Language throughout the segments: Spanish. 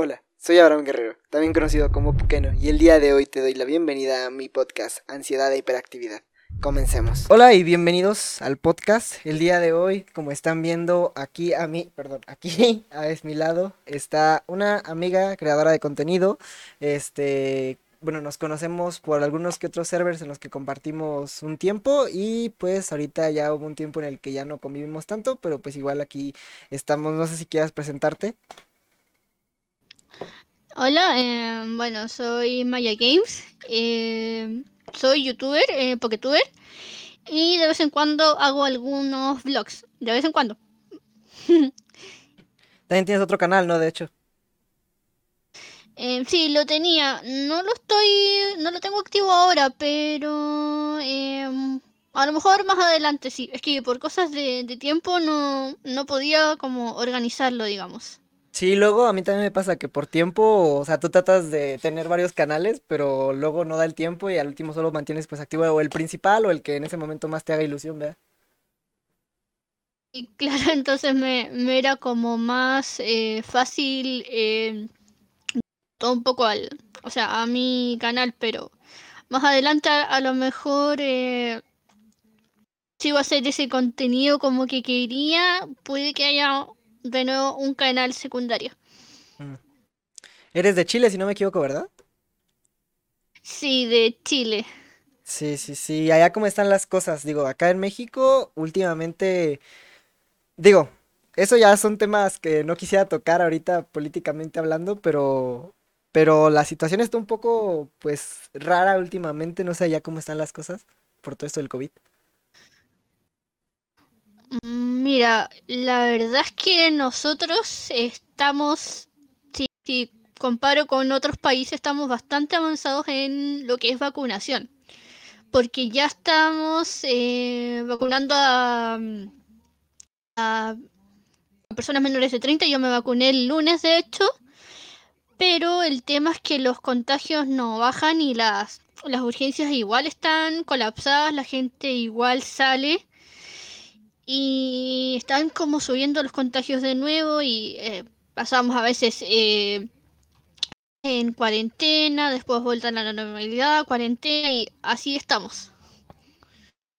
Hola, soy Abraham Guerrero, también conocido como Puqueno, y el día de hoy te doy la bienvenida a mi podcast Ansiedad e Hiperactividad. Comencemos. Hola y bienvenidos al podcast. El día de hoy, como están viendo aquí a mí, perdón, aquí a mi lado está una amiga creadora de contenido. Este, bueno, nos conocemos por algunos que otros servers en los que compartimos un tiempo y pues ahorita ya hubo un tiempo en el que ya no convivimos tanto, pero pues igual aquí estamos. No sé si quieras presentarte. Hola, eh, bueno, soy Maya Games, eh, soy youtuber, eh, poketuber, y de vez en cuando hago algunos vlogs, de vez en cuando. También tienes otro canal, ¿no? De hecho. Eh, sí, lo tenía, no lo estoy, no lo tengo activo ahora, pero em, a lo mejor más adelante sí. Es que por cosas de, de tiempo no, no podía como organizarlo, digamos. Sí, luego a mí también me pasa que por tiempo, o sea, tú tratas de tener varios canales, pero luego no da el tiempo y al último solo mantienes pues activo o el principal o el que en ese momento más te haga ilusión, ¿verdad? Y claro, entonces me, me era como más eh, fácil eh, todo un poco al, o sea, a mi canal, pero más adelante a, lo mejor eh, si iba a hacer ese contenido como que quería, puede que haya de nuevo un canal secundario. Mm. Eres de Chile, si no me equivoco, ¿verdad? Sí, de Chile. Sí, sí, sí. Allá cómo están las cosas. Digo, acá en México, últimamente, digo, eso ya son temas que no quisiera tocar ahorita políticamente hablando, pero, pero la situación está un poco, pues, rara últimamente. No sé allá cómo están las cosas por todo esto del COVID. Mm, Mira, la verdad es que nosotros estamos, si, si comparo con otros países, estamos bastante avanzados en lo que es vacunación, porque ya estamos eh, vacunando a, a personas menores de 30. Yo me vacuné el lunes, de hecho, pero el tema es que los contagios no bajan y las, las urgencias igual están colapsadas, la gente igual sale. Y están como subiendo los contagios de nuevo y eh, pasamos a veces eh, en cuarentena, después vuelta a la normalidad, cuarentena y así estamos.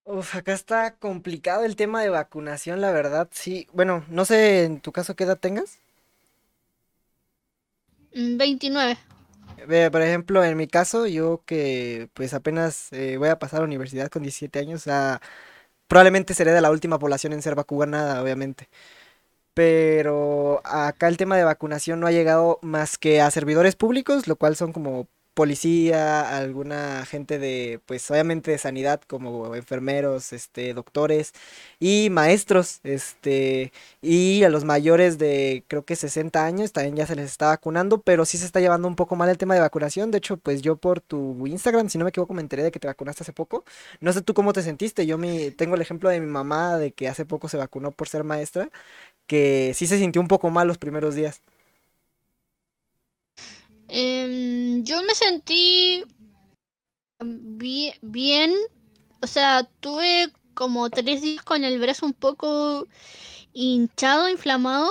Uf, acá está complicado el tema de vacunación, la verdad, sí. Bueno, no sé en tu caso qué edad tengas. Mm, 29. Ve, por ejemplo, en mi caso, yo que pues apenas eh, voy a pasar a la universidad con 17 años, o sea, probablemente seré de la última población en ser vacunada, obviamente. Pero acá el tema de vacunación no ha llegado más que a servidores públicos, lo cual son como policía, alguna gente de, pues obviamente de sanidad, como enfermeros, este, doctores y maestros, este, y a los mayores de creo que 60 años también ya se les está vacunando, pero sí se está llevando un poco mal el tema de vacunación. De hecho, pues yo por tu Instagram, si no me equivoco, me enteré de que te vacunaste hace poco. No sé tú cómo te sentiste. Yo mi, tengo el ejemplo de mi mamá de que hace poco se vacunó por ser maestra, que sí se sintió un poco mal los primeros días. Yo me sentí bi- bien, o sea, tuve como tres días con el brazo un poco hinchado, inflamado,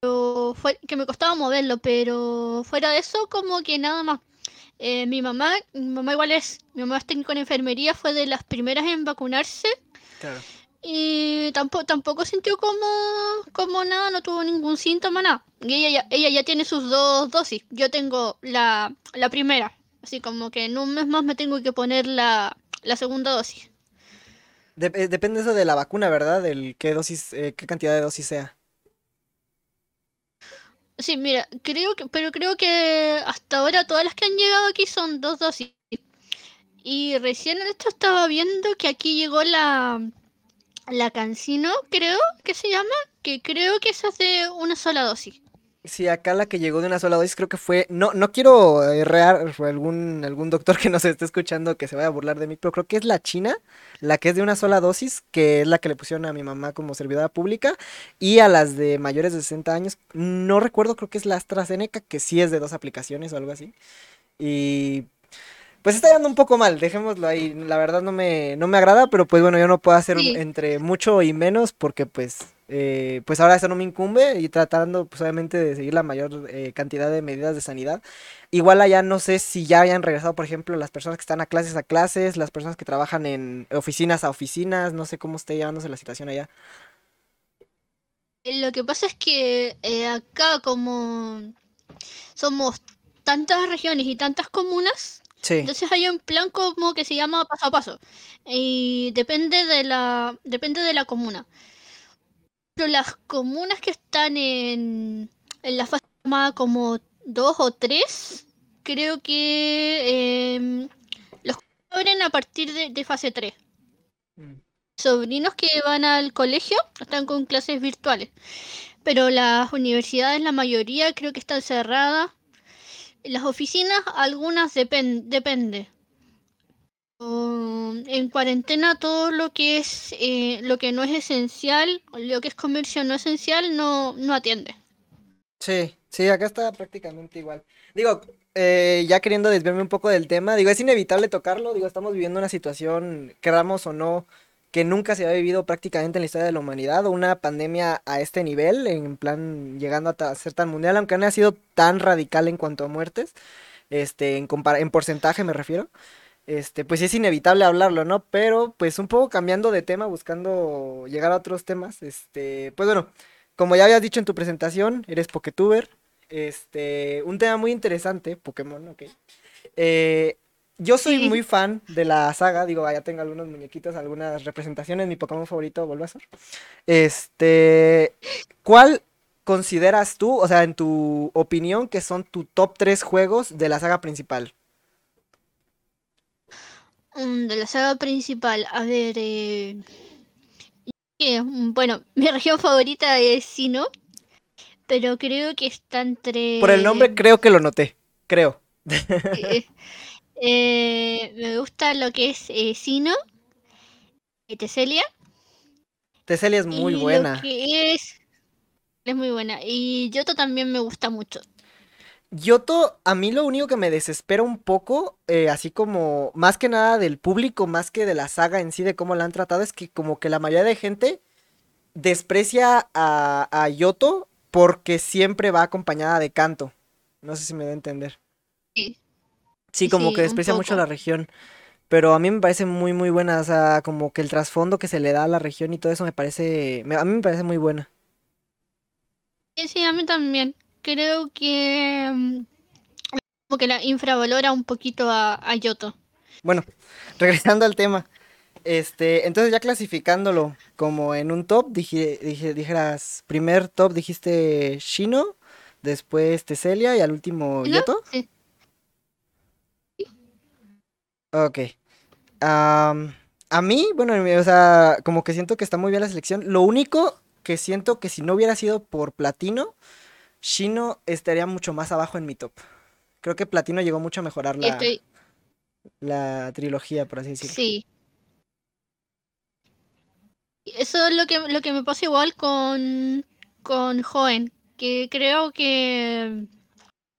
pero fue que me costaba moverlo, pero fuera de eso como que nada más. Eh, mi mamá, mi mamá igual es, mi mamá es técnico en enfermería, fue de las primeras en vacunarse Claro. Y tampoco, tampoco sintió como, como nada, no tuvo ningún síntoma, nada. Y ella ya, ella ya tiene sus dos dosis. Yo tengo la, la primera. Así como que en un mes más me tengo que poner la, la segunda dosis. Dep- eh, depende eso de la vacuna, ¿verdad? Del qué dosis, eh, qué cantidad de dosis sea. Sí, mira, creo que, pero creo que hasta ahora todas las que han llegado aquí son dos dosis. Y recién en esto estaba viendo que aquí llegó la, la Cancino, creo que se llama, que creo que es de una sola dosis. Sí, acá la que llegó de una sola dosis creo que fue, no, no quiero errar algún, algún doctor que nos esté escuchando que se vaya a burlar de mí, pero creo que es la China, la que es de una sola dosis, que es la que le pusieron a mi mamá como servidora pública, y a las de mayores de 60 años, no recuerdo, creo que es la AstraZeneca, que sí es de dos aplicaciones o algo así. Y pues está yendo un poco mal, dejémoslo ahí, la verdad no me, no me agrada, pero pues bueno, yo no puedo hacer Sí, entre mucho y menos porque pues eh, pues ahora eso no me incumbe y tratando pues obviamente de seguir la mayor eh, cantidad de medidas de sanidad. Igual allá no sé si ya hayan regresado, por ejemplo, las personas que están a clases a clases, las personas que trabajan en oficinas a oficinas, no sé cómo esté llevándose la situación allá. Lo que pasa es que eh, acá como somos tantas regiones y tantas comunas, Sí, entonces hay un plan como que se llama paso a paso y depende de la depende de la comuna. Pero las comunas que están en, en la fase llamada como 2 o 3, creo que em, los abren a partir de, de fase 3. Mm. Sobrinos que van al colegio están con clases virtuales, pero las universidades, la mayoría creo que están cerradas. Las oficinas, algunas depen- depende. Um, en cuarentena todo lo que es eh, lo que no es esencial, lo que es comercio no esencial, no, no atiende. sí, sí, acá está prácticamente igual. Digo, eh, ya queriendo desviarme un poco del tema, digo, es inevitable tocarlo, digo, estamos viviendo una situación, queramos o no, que nunca se había vivido prácticamente en la historia de la humanidad, una pandemia a este nivel, en plan llegando a ser tan mundial, aunque no ha sido tan radical en cuanto a muertes, este, en en porcentaje me refiero. Este, pues es inevitable hablarlo, ¿no? Pero pues un poco cambiando de tema, buscando llegar a otros temas, este, pues bueno, como ya habías dicho en tu presentación, eres Poketuber, este, un tema muy interesante, Pokémon, ok. Eh, yo soy Sí. muy fan de la saga, digo, ya tengo algunos muñequitos, algunas representaciones, mi Pokémon favorito, Bulbasaur. Este, ¿cuál consideras tú, o sea, en tu opinión, que son tu top 3 juegos de la saga principal? Mm, de la saga principal, a ver, eh, mm, bueno, mi región favorita es Sino, pero creo que está Por el entre... nombre creo que lo noté, creo. eh, eh, me gusta lo que es eh, Sino, y Teselia, Teselia es muy y lo buena. que es... Es muy buena. Y Yoto también me gusta mucho. Yoto, a mí lo único que me desespera un poco, eh, así como más que nada del público, más que de la saga en sí, de cómo la han tratado, es que como que la mayoría de gente desprecia a, a Yoto porque siempre va acompañada de canto. No sé si me da a entender. Sí, Sí, como que sí, desprecia mucho la región. Pero a mí me parece muy, muy buena. O sea, como que el trasfondo que se le da a la región y todo eso me parece. me- a mí me parece muy buena. Sí, sí, a mí también. Creo que mm, como que la infravalora un poquito a, a Yoto. Bueno, regresando al tema. Este, entonces ya clasificándolo como en un top, dije, dije, dijeras, primer top dijiste Shino, después Teselia y al último. Yoto. Sí. Ok. A mí, bueno, o sea, como que siento que está muy bien la selección. Lo único que siento que si no hubiera sido por Platino, Shino estaría mucho más abajo en mi top. Creo que Platino llegó mucho a mejorar la, estoy, la trilogía, por así decirlo. sí. Eso es lo que, lo que me pasa igual con, con Joven, que creo que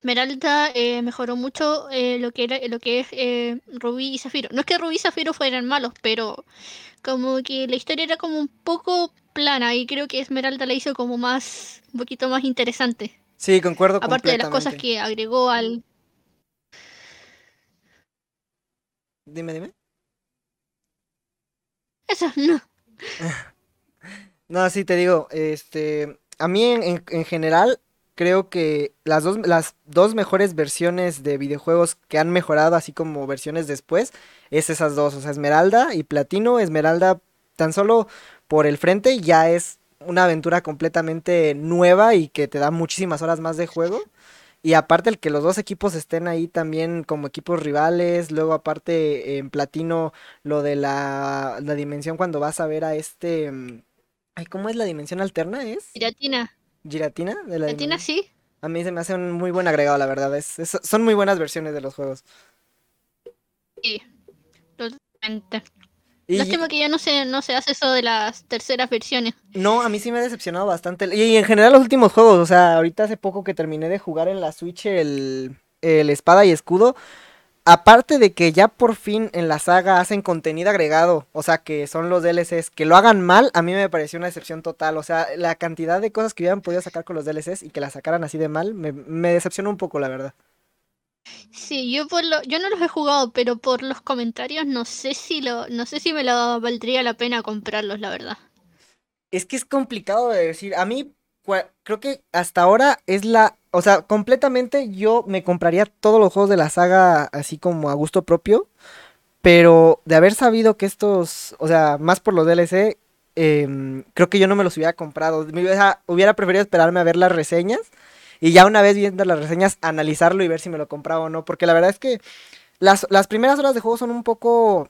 Esmeralda eh, mejoró mucho eh, lo que era lo que es eh, Rubí y Zafiro. No es que Rubí y Zafiro fueran malos, pero como que la historia era como un poco plana y creo que Esmeralda la hizo como más, un poquito más interesante. Sí, concuerdo Aparte de las cosas que agregó al... Dime, dime. Eso, no. No, sí, te digo, este, a mí en, en- en general creo que las dos, las dos mejores versiones de videojuegos que han mejorado, así como versiones después, es esas dos, o sea, Esmeralda y Platino. Esmeralda, tan solo por el frente, ya es una aventura completamente nueva y que te da muchísimas horas más de juego. Y aparte el que los dos equipos estén ahí también como equipos rivales, luego aparte en Platino lo de la, la dimensión cuando vas a ver a este... mm, Ay, ¿cómo es la dimensión alterna? ¿Es? Giratina. ¿Giratina? De la Giratina sí. A mí se me hace un muy buen agregado, la verdad. Es, es- son muy buenas versiones de los juegos. Sí, totalmente. Y Lástima que ya no se, no se hace eso de las terceras versiones. no, a mí sí me ha decepcionado bastante. Y en general los últimos juegos, o sea, ahorita hace poco que terminé de jugar en la Switch el, el Espada y Escudo. Aparte de que ya por fin en la saga hacen contenido agregado, o sea, que son los DLCs, que lo hagan mal, a mí me pareció una decepción total. O sea, la cantidad de cosas que hubieran podido sacar con los DLCs y que la sacaran así de mal, me, me decepcionó un poco, la verdad. Sí, yo por lo, yo no los he jugado, pero por los comentarios no sé si lo, no sé si me lo valdría la pena comprarlos, la verdad. Es que es complicado de decir. A mí, creo que hasta ahora es la. O sea, completamente yo me compraría todos los juegos de la saga así como a gusto propio. Pero de haber sabido que estos. O sea, más por los DLC. Em, creo que yo no me los hubiera comprado. Me hubiera, hubiera preferido esperarme a ver las reseñas. Y ya una vez viendo las reseñas, analizarlo y ver si me lo compraba o no. Porque la verdad es que las, las primeras horas de juego son un poco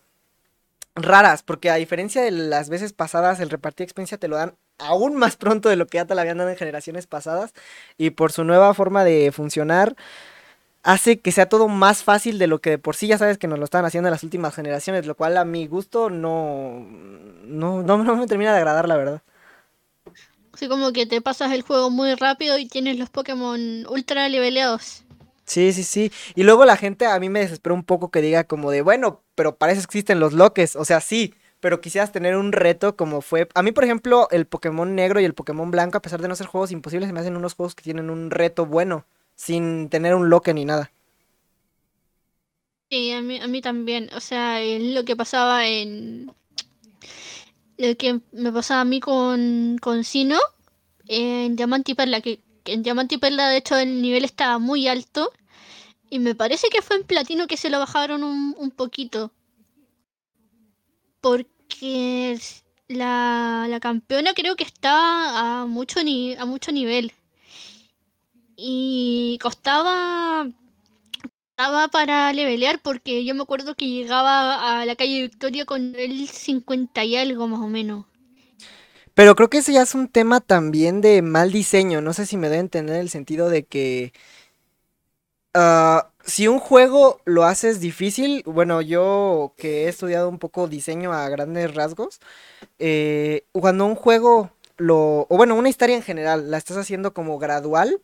raras, porque a diferencia de las veces pasadas, el repartir experiencia te lo dan aún más pronto de lo que ya te la habían dado en generaciones pasadas. Y por su nueva forma de funcionar, hace que sea todo más fácil de lo que de por sí ya sabes que nos lo están haciendo en las últimas generaciones, lo cual a mi gusto no, no, no, no me termina de agradar, la verdad. Así como que te pasas el juego muy rápido y tienes los Pokémon ultra leveleados. Sí, sí, sí. Y luego la gente a mí me desespera un poco que diga como de, bueno, pero para eso existen los loques. O sea, sí, pero quisieras tener un reto como fue... A mí, por ejemplo, el Pokémon negro y el Pokémon blanco, a pesar de no ser juegos imposibles, se me hacen unos juegos que tienen un reto bueno, sin tener un loque ni nada. Sí, a mí, a mí también. O sea, es lo que pasaba en lo que me pasaba a mí con, con Sino en Diamante y Perla, que, en Diamante y Perla de hecho el nivel estaba muy alto y me parece que fue en Platino que se lo bajaron un, un poquito. Porque la, la, campeona creo que estaba a mucho, ni, a mucho nivel. Y costaba estaba para levelear porque yo me acuerdo que llegaba a la calle Victoria con el 50 y algo más o menos. Pero creo que ese ya es un tema también de mal diseño. No sé si me debe entender el sentido de que uh, si un juego lo haces difícil, bueno, yo que he estudiado un poco diseño a grandes rasgos, eh, cuando un juego lo, o bueno, una historia en general, la estás haciendo como gradual,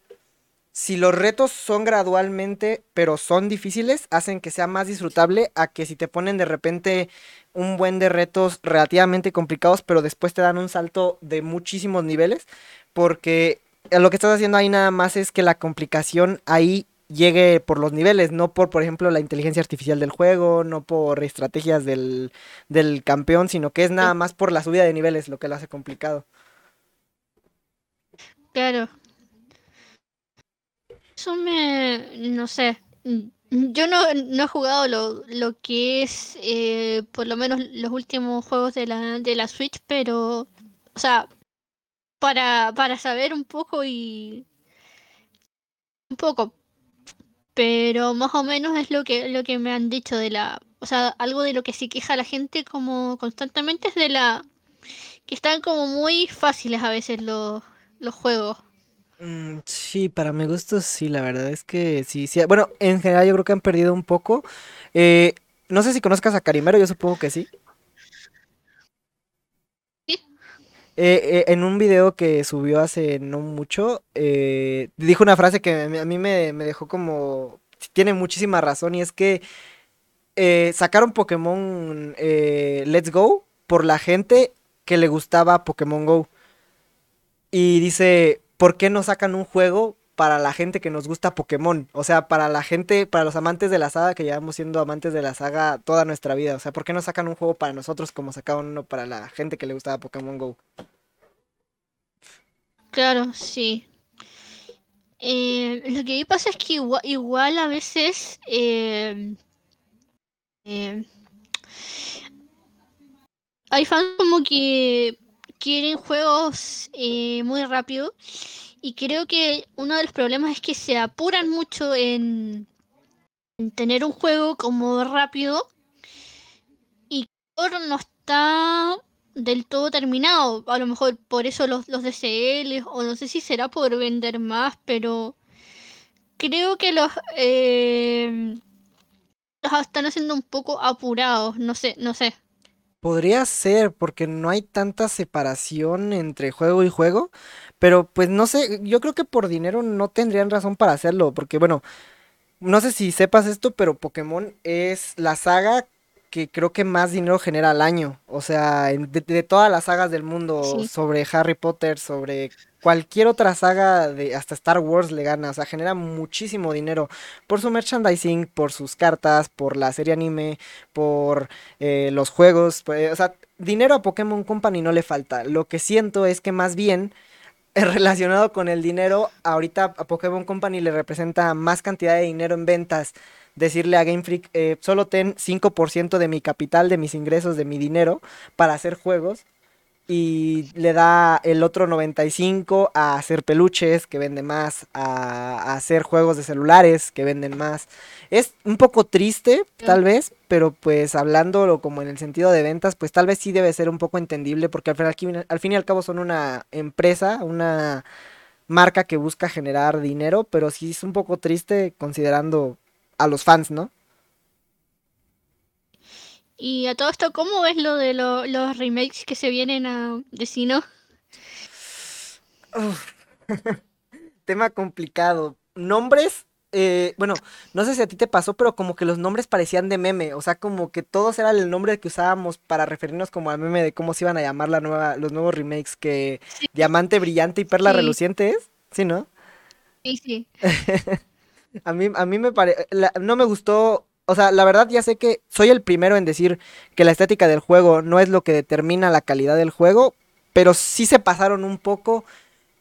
si los retos son gradualmente, pero son difíciles, hacen que sea más disfrutable a que si te ponen de repente un buen de retos relativamente complicados, pero después te dan un salto de muchísimos niveles, porque lo que estás haciendo ahí nada más es que la complicación ahí llegue por los niveles, no por, por ejemplo, la inteligencia artificial del juego, no por estrategias del, del campeón, sino que es nada más por la subida de niveles lo que lo hace complicado. Claro, eso me, no sé, yo no, he jugado lo, lo que es eh, por lo menos los últimos juegos de la, de la Switch, pero, o sea, para, para saber un poco y... Un poco, pero más o menos es lo que, lo que me han dicho de la... O sea, algo de lo que se queja la gente como constantemente es de la... que están como muy fáciles a veces los, los juegos. Mm, sí, para mi gusto sí, la verdad es que sí, sí. Bueno, en general yo creo que han perdido un poco. Eh, no sé si conozcas a Carimero, yo supongo que sí. Sí. Eh, eh, en un video que subió hace no mucho, dijo una frase que a mí me, me dejó como... Tiene muchísima razón y es que sacaron Pokémon Let's Go por la gente que le gustaba Pokémon Go. Y dice, ¿por qué no sacan un juego para la gente que nos gusta Pokémon? O sea, para la gente, para los amantes de la saga, que llevamos siendo amantes de la saga toda nuestra vida. O sea, ¿por qué no sacan un juego para nosotros como sacaban uno para la gente que le gustaba Pokémon Go? Claro, sí. Eh, lo que pasa es que igual, a veces eh, eh, hay fans como que quieren juegos eh, muy rápido y creo que uno de los problemas es que se apuran mucho en, tener un juego como rápido y no está del todo terminado. A lo mejor por eso los, los DCL o no sé si será por vender más, pero creo que los, eh, los están haciendo un poco apurados. No sé, no sé. Podría ser, porque no hay tanta separación entre juego y juego, pero pues no sé, yo creo que por dinero no tendrían razón para hacerlo, porque bueno, no sé si sepas esto, pero Pokémon es la saga que creo que más dinero genera al año. O sea, de, de todas las sagas del mundo Sí. sobre Harry Potter, sobre cualquier otra saga de hasta Star Wars le gana. O sea, genera muchísimo dinero por su merchandising, por sus cartas, por la serie anime, por eh, los juegos. pues, o sea, dinero a Pokémon Company no le falta. Lo que siento es que más bien relacionado con el dinero, ahorita a Pokémon Company le representa más cantidad de dinero en ventas. Decirle a Game Freak, eh, solo ten 5% de mi capital, de mis ingresos, de mi dinero para hacer juegos. Y le da el otro 95 a hacer peluches, que vende más, a, a hacer juegos de celulares, que venden más. Es un poco triste, tal vez, pero pues hablándolo como en el sentido de ventas, pues tal vez sí debe ser un poco entendible, porque al final, al fin y al cabo son una empresa, una marca que busca generar dinero, pero sí es un poco triste considerando a los fans, ¿no? Y a todo esto, ¿cómo ves lo de lo- los remakes que se vienen a Destino? Tema complicado. Nombres, eh, bueno, no sé si a ti te pasó, pero como que los nombres parecían de meme, o sea, como que todos era el nombre que usábamos para referirnos como al meme de cómo se iban a llamar la nueva, los nuevos remakes, que Sí, Diamante Brillante y Perla sí, Reluciente es, ¿sí, no? sí, sí. A mí, a mí me pare... la- no me gustó, o sea, la verdad ya sé que soy el primero en decir que la estética del juego no es lo que determina la calidad del juego, pero sí se pasaron un poco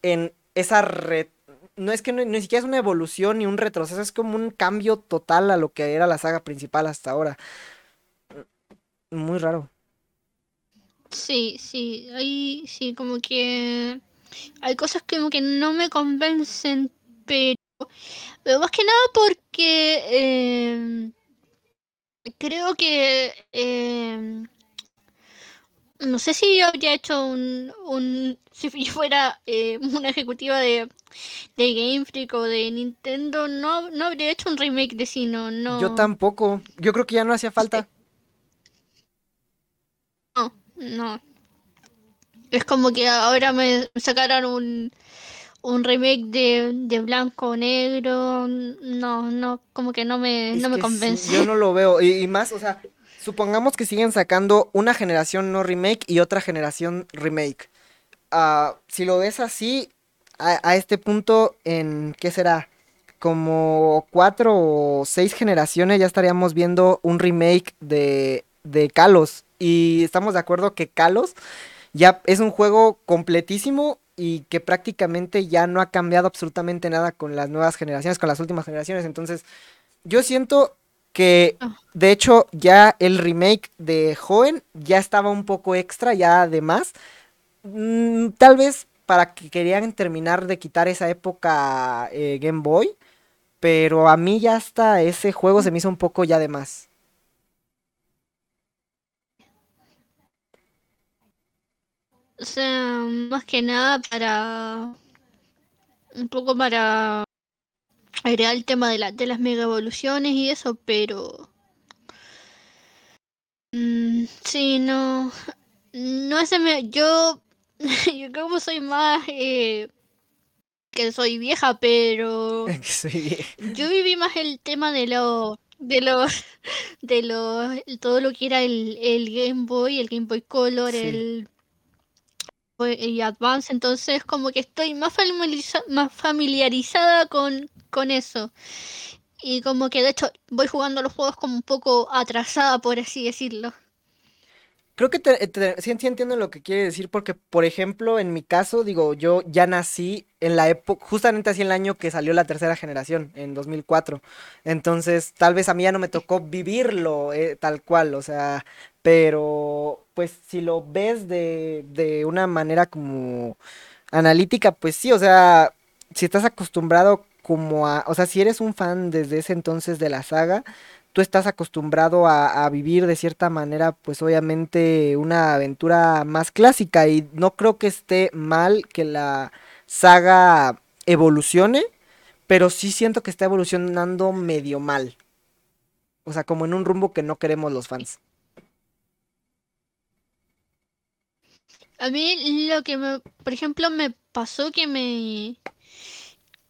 en esa re- No es que ni siquiera es una evolución ni un retroceso, es como un cambio total a lo que era la saga principal hasta ahora. Muy raro. Sí, sí, ahí sí, como que hay cosas que como que no me convencen, pero, pero más que nada porque eh, creo que eh, no sé si yo habría hecho un, un si yo fuera eh, una ejecutiva de, de Game Freak o de Nintendo, no, no habría hecho un remake de Sino, Yo no, tampoco. Yo creo que ya no hacía falta. no, no. Es como que ahora me sacaron un, un remake de, de blanco o negro. No, no, como que no me, Es no me sí, yo convence. no lo veo. Y, y más, o sea, supongamos que siguen sacando una generación no remake y otra generación remake. Ah, si lo ves así, a, a este punto, en, ¿qué será? Como cuatro o seis generaciones ya estaríamos viendo un remake de, de Kalos. Y estamos de acuerdo que Kalos ya es un juego completísimo y que prácticamente ya no ha cambiado absolutamente nada con las nuevas generaciones, con las últimas generaciones. Entonces, yo siento que, Ah, de hecho, ya el remake de Joven ya estaba un poco extra, ya además. Mm, tal vez para que querían terminar de quitar esa época eh, Game Boy, pero a mí ya hasta ese juego se me hizo un poco ya de más. O sea, más que nada para un poco para agregar el tema de, la, de las mega evoluciones y eso, pero mm, sí, no, no se me, yo, yo como soy más eh, que soy vieja, pero soy vieja. yo viví más el tema de lo de los de los todo lo que era el, el Game Boy, el Game Boy Color, Sí. el y Advance, entonces como que estoy más familiariza- más familiarizada con con eso. Y como que de hecho voy jugando los juegos como un poco atrasada, por así decirlo. Creo que te- sí, entiendo lo que quiere decir porque, por ejemplo, en mi caso, digo, yo ya nací en la época, justamente así el año que salió la tercera generación, en 2004. Entonces, tal vez a mí ya no me tocó vivirlo eh, tal cual, o sea, pero pues si lo ves de, de una manera como analítica, pues sí, o sea, si estás acostumbrado como a, o sea, si eres un fan desde ese entonces de la saga, tú estás acostumbrado a, a vivir de cierta manera, pues obviamente una aventura más clásica y no creo que esté mal que la saga evolucione, pero sí siento que está evolucionando medio mal, o sea, como en un rumbo que no queremos los fans. A mí lo que me, por ejemplo, me pasó que me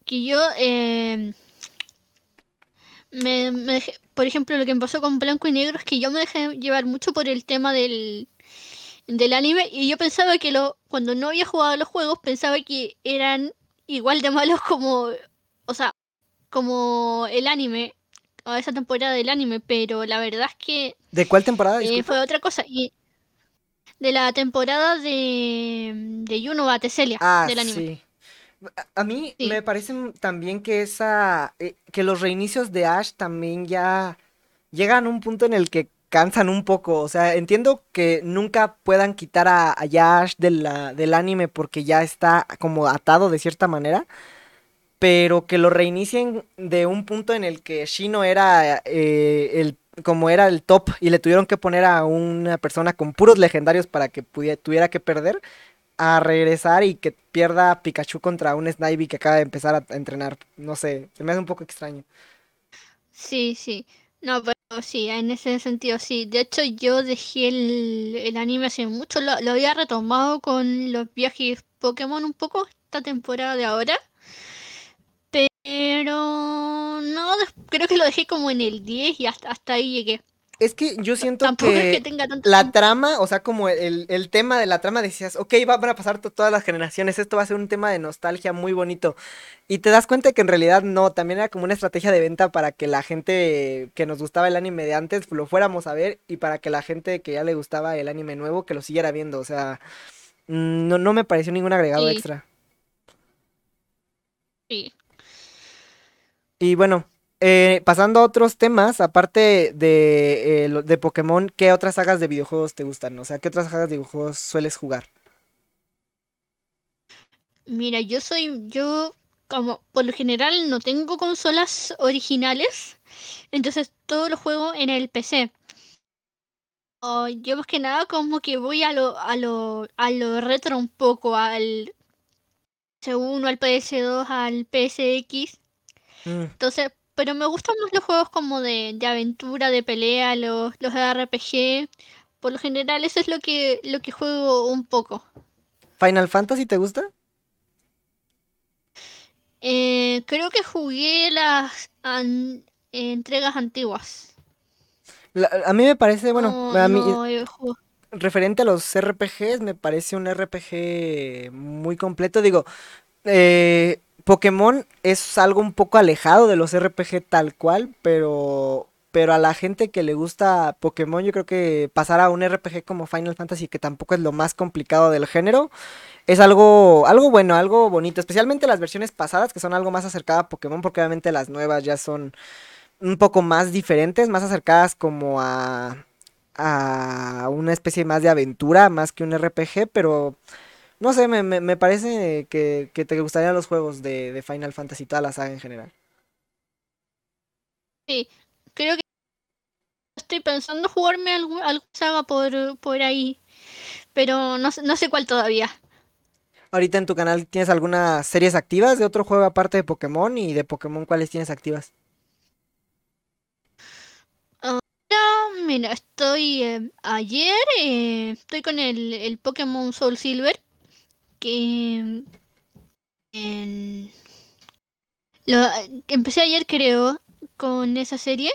que yo eh, me, me dejé- por ejemplo, lo que me pasó con Blanco y Negro es que yo me dejé llevar mucho por el tema del, del anime y yo pensaba que lo, cuando no había jugado los juegos pensaba que eran igual de malos como, o sea, como el anime, o esa temporada del anime, pero la verdad es que ¿De cuál temporada? eh, fue otra cosa. Y de la temporada de, de Yuno Batelia Ah, del anime. sí. A- mí Sí. me parece también que esa, eh, que los reinicios de Ash también ya llegan a un punto en el que cansan un poco. O sea, entiendo que nunca puedan quitar a, Ash de la- del anime porque ya está como atado de cierta manera. Pero que lo reinicien de un punto en el que Shino era eh, el, como era el top y le tuvieron que poner a una persona con puros legendarios para que pudiera, tuviera que perder a regresar y que pierda Pikachu contra un Snivy que acaba de empezar a, entrenar. No sé, se me hace un poco extraño. Sí, sí. No, pero sí, en ese sentido sí. De hecho, yo dejé el, el anime hace mucho. Lo, lo había retomado con los viajes Pokémon un poco esta temporada de ahora. Pero no, creo que lo dejé como en el 10 y hasta, hasta ahí llegué. Es que yo siento Tampoco es que que tenga tanto la tiempo. trama, o sea, como el, el tema de la trama decías, ok, va- van a pasar to- todas las generaciones, esto va a ser un tema de nostalgia muy bonito. Y te das cuenta que en realidad no, también era como una estrategia de venta para que la gente que nos gustaba el anime de antes lo fuéramos a ver y para que la gente que ya le gustaba el anime nuevo que lo siguiera viendo. O sea, no, no me pareció ningún agregado Sí, extra. sí. Y bueno, eh, pasando a otros temas, aparte de, eh, de Pokémon, ¿qué otras sagas de videojuegos te gustan? O sea, ¿qué otras sagas de videojuegos sueles jugar? Mira, yo soy, yo como por lo general no tengo consolas originales, entonces todo lo juego en el PC. Oh, yo más que nada como que voy a lo, a lo, a lo retro un poco, al PS1, al PS2, al PSX. Mm, Entonces, pero me gustan más los juegos como de, de aventura, de pelea, los, los RPG. Por lo general, eso es lo que, lo que juego un poco. ¿Final Fantasy te gusta? Eh, creo que jugué las an- entregas antiguas. La- a mí me parece, bueno, No, a mí, no referente a los RPGs, me parece un RPG muy completo. Digo, eh, Pokémon es algo un poco alejado de los RPG tal cual, pero, pero a la gente que le gusta Pokémon, yo creo que pasar a un RPG como Final Fantasy, que tampoco es lo más complicado del género, es algo, algo bueno, algo bonito. Especialmente las versiones pasadas, que son algo más acercadas a Pokémon, porque obviamente las nuevas ya son un poco más diferentes, más acercadas como a, a una especie más de aventura, más que un RPG, pero no sé, me, me- me parece que, que te gustarían los juegos de, de Final Fantasy, toda la saga en general. Sí, creo que estoy pensando jugarme algún, alguna saga por, por ahí, pero no, sé- no sé cuál todavía. Ahorita en tu canal tienes algunas series activas de otro juego aparte de Pokémon y de Pokémon, ¿cuáles tienes activas? Ahora, mira, estoy eh, ayer, eh, estoy con el, el Pokémon Soul Silver, que en- lo, empecé ayer creo con esa serie.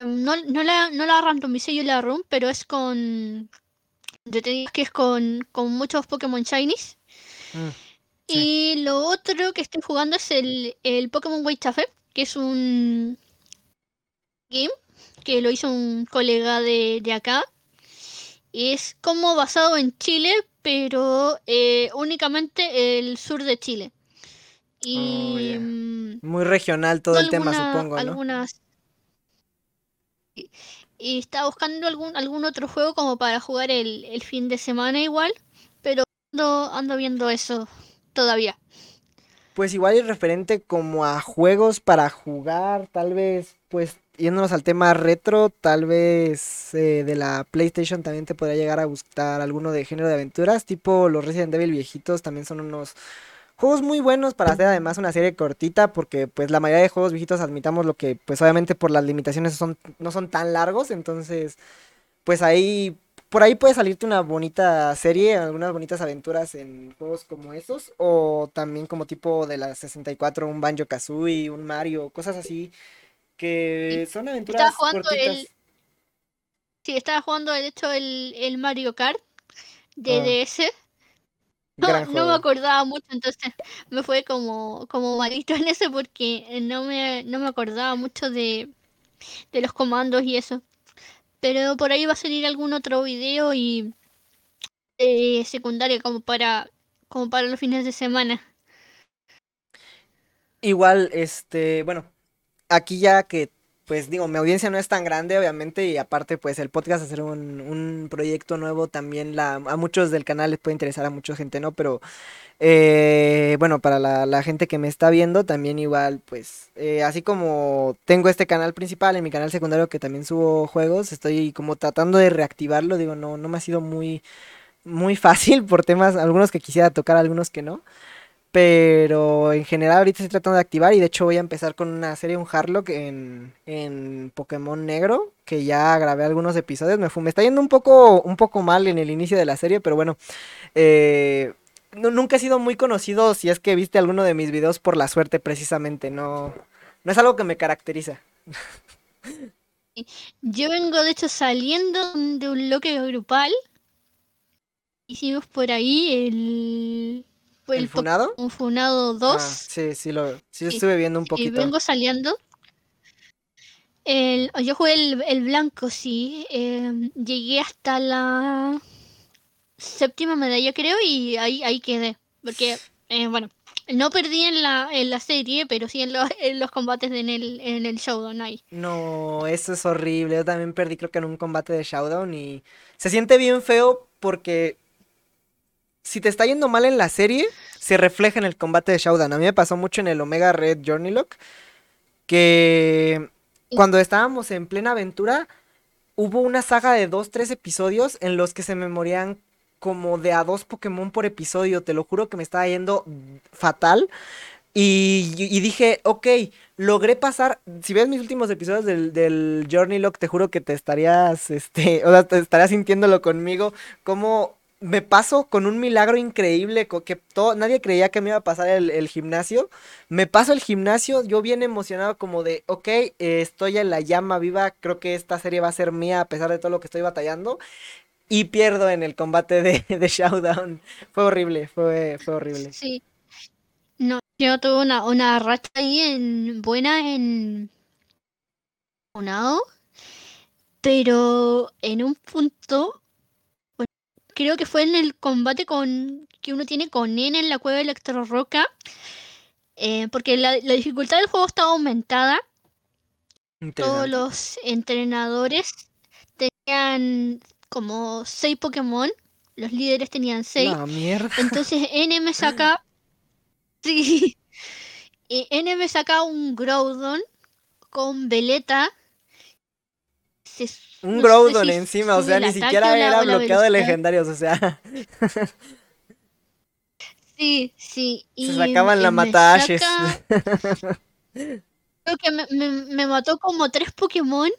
No, no la, no la randomicé yo la room, pero es con. Yo te digo que es con, con muchos Pokémon Shinies. Mm, sí. Y lo otro que estoy jugando es el, el Pokémon White Chafe, que es un game que lo hizo un colega de, de acá. Es como basado en Chile, pero eh, únicamente el sur de Chile. Oh, Y ya. mm, Muy regional todo el tema, supongo, ¿no? algunas y y estaba buscando algún algún otro juego como para jugar el, el fin de semana igual, pero ando, ando viendo eso todavía. Pues igual y referente como a juegos para jugar, tal vez, pues yéndonos al tema retro, tal vez eh, de la PlayStation también te podría llegar a gustar alguno de género de aventuras, tipo los Resident Evil viejitos, también son unos juegos muy buenos para hacer además una serie cortita, porque pues la mayoría de juegos viejitos admitamos lo que pues obviamente por las limitaciones son, no son tan largos, entonces pues ahí, por ahí puede salirte una bonita serie, algunas bonitas aventuras en juegos como esos, o también como tipo de la 64, un Banjo Kazooie, un Mario, cosas así que son aventuras cortitas. Sí, estaba jugando de hecho el, el Mario Kart de ah. DS. No, me acordaba mucho, entonces me fue como, como malito en ese porque no me, no me acordaba mucho de, de los comandos y eso. Pero por ahí va a salir algún otro video y eh, secundaria como para como para los fines de semana. Igual, este, bueno, aquí ya que pues digo, mi audiencia no es tan grande, obviamente, y aparte, pues el podcast hacer un, un proyecto nuevo también la, a muchos del canal les puede interesar, a mucha gente no, pero eh, bueno, para la, gente que me está viendo, también igual, pues, eh, así como tengo este canal principal, en mi canal secundario que también subo juegos, estoy como tratando de reactivarlo, digo, no, no me ha sido muy, muy fácil por temas, algunos que quisiera tocar, algunos que no. Pero en general ahorita estoy tratando de activar y de hecho voy a empezar con una serie, un Harlock en, en Pokémon Negro, que ya grabé algunos episodios. Me, me está yendo un poco, un poco mal en el inicio de la serie, pero bueno. Eh, nunca he sido muy conocido si es que viste alguno de mis videos por la suerte precisamente. No, no es algo que me caracteriza. Yo vengo de hecho saliendo de un bloque grupal. Hicimos por ahí el ¿El, Funado? Un Funado 2. Ah, sí, sí, lo, sí, estuve viendo un poquito. Y vengo saliendo. El, yo jugué el, blanco, sí. Em, llegué hasta la séptima medalla, creo, y ahí, ahí quedé. Porque, eh, bueno, no perdí en la, en la serie, pero sí en, en los combates en el, en el Showdown ahí. No, eso es horrible. Yo también perdí, creo que en un combate de Showdown y se siente bien feo porque si te está yendo mal en la serie, se refleja en el combate de Showdown. A mí me pasó mucho en el Omega Red Journey Lock, que cuando estábamos en plena aventura, hubo una saga de dos, tres episodios en los que se me morían como de a dos Pokémon por episodio. Te lo juro que me estaba yendo fatal. Y, dije, ok, logré pasar. Si ves mis últimos episodios del, del Journey Lock, te juro que te estarías, este, o sea, te estarías sintiéndolo conmigo. Como me paso con un milagro increíble que todo, nadie creía que me iba a pasar el, gimnasio. Me paso el gimnasio, yo bien emocionado como de, ok, estoy en la llama viva, creo que esta serie va a ser mía a pesar de todo lo que estoy batallando. Y pierdo en el combate de, de Showdown. Fue horrible, fue, fue horrible. Sí. No, yo tuve una, una racha ahí en, buena en... Pero en un punto creo que fue en el combate con que uno tiene con N en la cueva de Electro Roca. Eh, porque la, dificultad del juego estaba aumentada. Todos los entrenadores tenían como 6 Pokémon. Los líderes tenían 6. Entonces N me saca. sí. Y N me saca un Groudon con Veleta. Se un Groudon encima, o sea, ni siquiera era bloqueado de legendarios, o sea. sí, sí. Se sacaban la matashes. Creo que me, mató como tres Pokémon.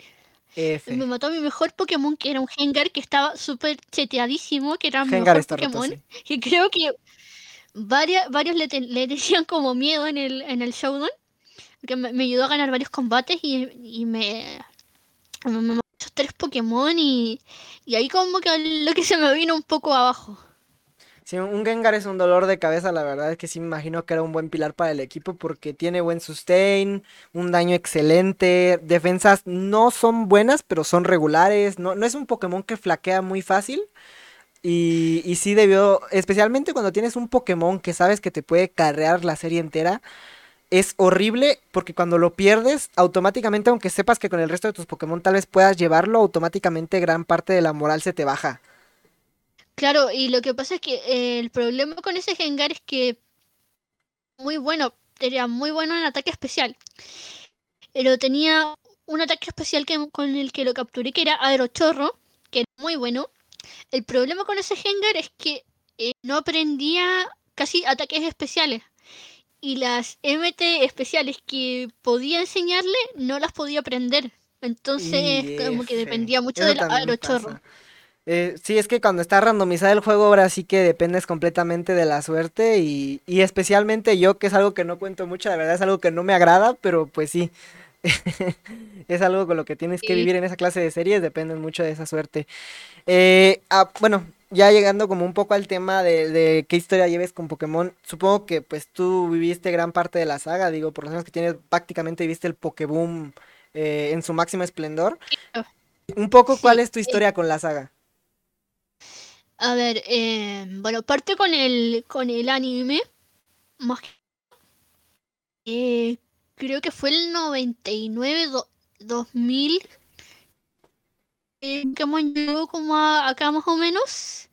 Me mató a mi mejor Pokémon, que era un Gengar, que estaba súper cheteadísimo, que era mi mejor Pokémon. Y creo que varios, varios le, le decían como miedo en el, en el Showdown. Que me, ayudó a ganar varios combates y, y me, me, tres Pokémon y, y ahí como que lo que se me vino un poco abajo. Sí, un Gengar es un dolor de cabeza, la verdad es que sí me imagino que era un buen pilar para el equipo porque tiene buen sustain, un daño excelente, defensas no son buenas, pero son regulares, no, no es un Pokémon que flaquea muy fácil. Y, y sí debió, especialmente cuando tienes un Pokémon que sabes que te puede carrear la serie entera, es horrible porque cuando lo pierdes, automáticamente, aunque sepas que con el resto de tus Pokémon tal vez puedas llevarlo, automáticamente gran parte de la moral se te baja. Claro, y lo que pasa es que eh, el problema con ese Gengar es que muy bueno, era muy bueno en ataque especial. Pero tenía un ataque especial que, con el que lo capturé, que era Aerochorro, que era muy bueno. El problema con ese Gengar es que eh, no aprendía casi ataques especiales y las MT especiales que podía enseñarle no las podía aprender. Entonces, como que dependía mucho del aerochorro. Eh, sí, es que cuando está randomizado el juego, ahora sí que dependes completamente de la suerte y, y, especialmente yo, que es algo que no cuento mucho, la verdad es algo que no me agrada, pero pues sí, es algo con lo que tienes que vivir en esa clase de series, dependen mucho de esa suerte. Eh, ah, bueno, ya llegando como un poco al tema de, de, qué historia lleves con Pokémon, supongo que pues tú viviste gran parte de la saga, digo, por lo menos que tienes, prácticamente viste el Pokéboom eh, en su máximo esplendor. Un poco, ¿cuál es tu historia con la saga? A ver, eh, bueno, parte con el, con el anime, más que... Eh, creo que fue el 99, 2000 Pokémon llegó como acá más o menos.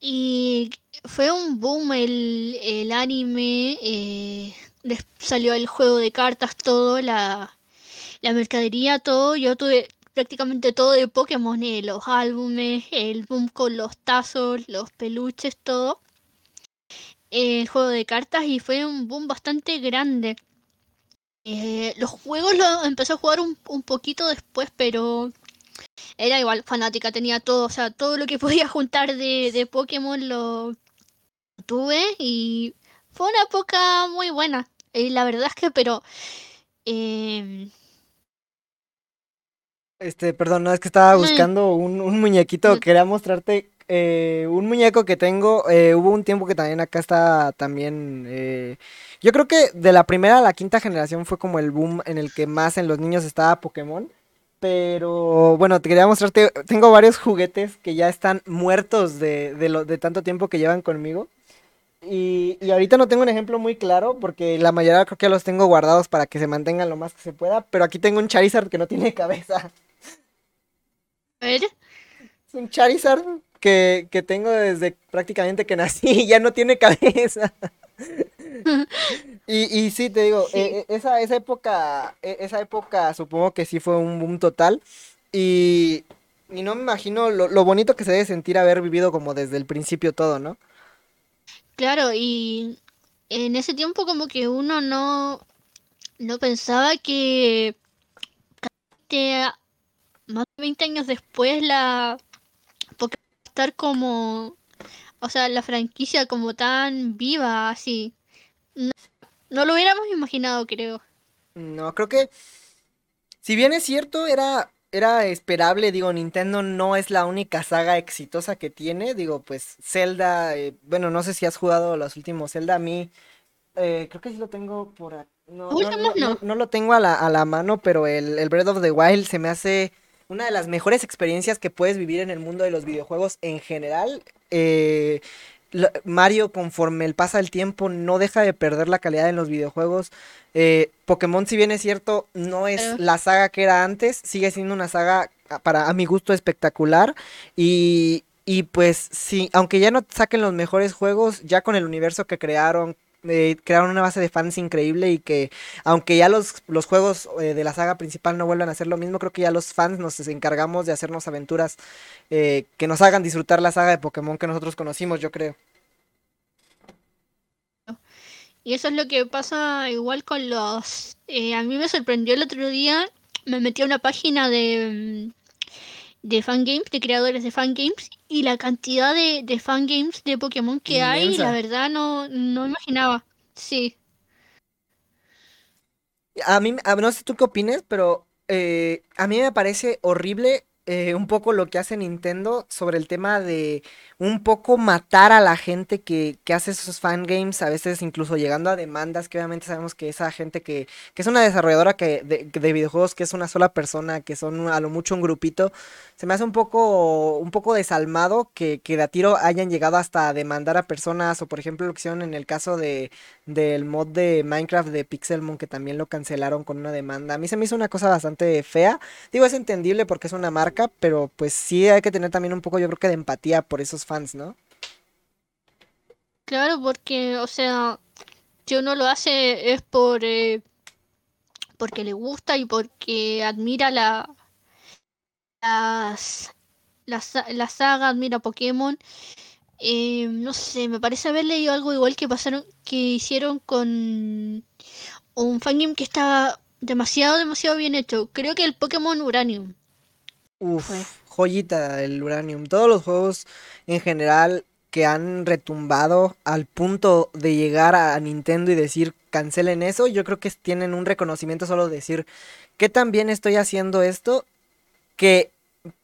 Y fue un boom el, el anime. Eh, salió el juego de cartas, todo, la, la mercadería, todo. Yo tuve prácticamente todo de Pokémon, eh, los álbumes, el boom con los tazos, los peluches, todo. El juego de cartas y fue un boom bastante grande. Eh, los juegos lo empezó a jugar un, un poquito después, pero era igual fanática, tenía todo, o sea, todo lo que podía juntar de, de Pokémon lo tuve y fue una época muy buena. Y la verdad es que, pero... Eh... Este, perdón, no, es que estaba buscando un, un muñequito, quería mostrarte eh, un muñeco que tengo, eh, hubo un tiempo que también acá está también... Eh, yo creo que de la primera a la quinta generación fue como el boom en el que más en los niños estaba Pokémon. Pero bueno, te quería mostrarte, tengo varios juguetes que ya están muertos de, de, lo, de tanto tiempo que llevan conmigo. Y, y, ahorita no tengo un ejemplo muy claro porque la mayoría creo que los tengo guardados para que se mantengan lo más que se pueda. Pero aquí tengo un Charizard que no tiene cabeza. A ver. Es un Charizard que, que tengo desde prácticamente que nací y ya no tiene cabeza. Y, y sí, te digo, sí. Eh, esa, esa época, e, esa época supongo que sí fue un boom total. Y, y no me imagino lo, lo, bonito que se debe sentir haber vivido como desde el principio todo, ¿no? Claro, y en ese tiempo como que uno no, no pensaba que más de 20 años después la estar como o sea, la franquicia como tan viva, así. No, lo hubiéramos imaginado, creo. No, creo que. Si bien es cierto, era. Era esperable, digo, Nintendo no es la única saga exitosa que tiene. Digo, pues Zelda, eh, bueno, no sé si has jugado los últimos Zelda. A mí, eh, creo que sí lo tengo por aquí. No, no, no, no, lo tengo a la, a la mano, pero el, el Breath of the Wild se me hace una de las mejores experiencias que puedes vivir en el mundo de los videojuegos en general. Eh, Mario, conforme el pasa el tiempo, no deja de perder la calidad en los videojuegos. Eh, Pokémon, si bien es cierto, no es la saga que era antes, sigue siendo una saga, para a mi gusto, espectacular. Y, y pues sí, aunque ya no saquen los mejores juegos, ya con el universo que crearon, eh, crearon una base de fans increíble y que aunque ya los, los juegos eh, de la saga principal no vuelvan a ser lo mismo, creo que ya los fans nos encargamos de hacernos aventuras eh, que nos hagan disfrutar la saga de Pokémon que nosotros conocimos, yo creo. Y eso es lo que pasa igual con los... A mí me sorprendió el otro día, me metí a una página de, de fangames, de creadores de fangames, y la cantidad de, de fangames de Pokémon que Inmensa. hay, la verdad no, no imaginaba. Sí. A mí, a, no sé tú qué opines, pero eh, a mí me parece horrible eh, un poco lo que hace Nintendo sobre el tema de un poco matar a la gente que, que hace esos fangames, a veces incluso llegando a demandas, que obviamente sabemos que esa gente que, que es una desarrolladora que, de, de, videojuegos, que es una sola persona, que son a lo mucho un grupito, se me hace un poco, un poco desalmado que, que de a tiro hayan llegado hasta demandar a personas, o por ejemplo lo que hicieron en el caso de, del mod de Minecraft de Pixelmon, que también lo cancelaron con una demanda. A mí se me hizo una cosa bastante fea, digo, es entendible porque es una marca, pero pues sí hay que tener también un poco, yo creo que de empatía por esos fans, ¿no? Claro, porque, o sea, si uno lo hace es por eh, porque le gusta y porque admira la las la, la saga, admira Pokémon. Eh, no sé, me parece haber leído algo igual que pasaron, que hicieron con un fangame que estaba demasiado, demasiado bien hecho. Creo que el Pokémon Uranium. Uf, joyita el Uranium. Todos los juegos en general que han retumbado al punto de llegar a Nintendo y decir cancelen eso, yo creo que tienen un reconocimiento solo de decir, ¿qué tan bien estoy haciendo esto? Que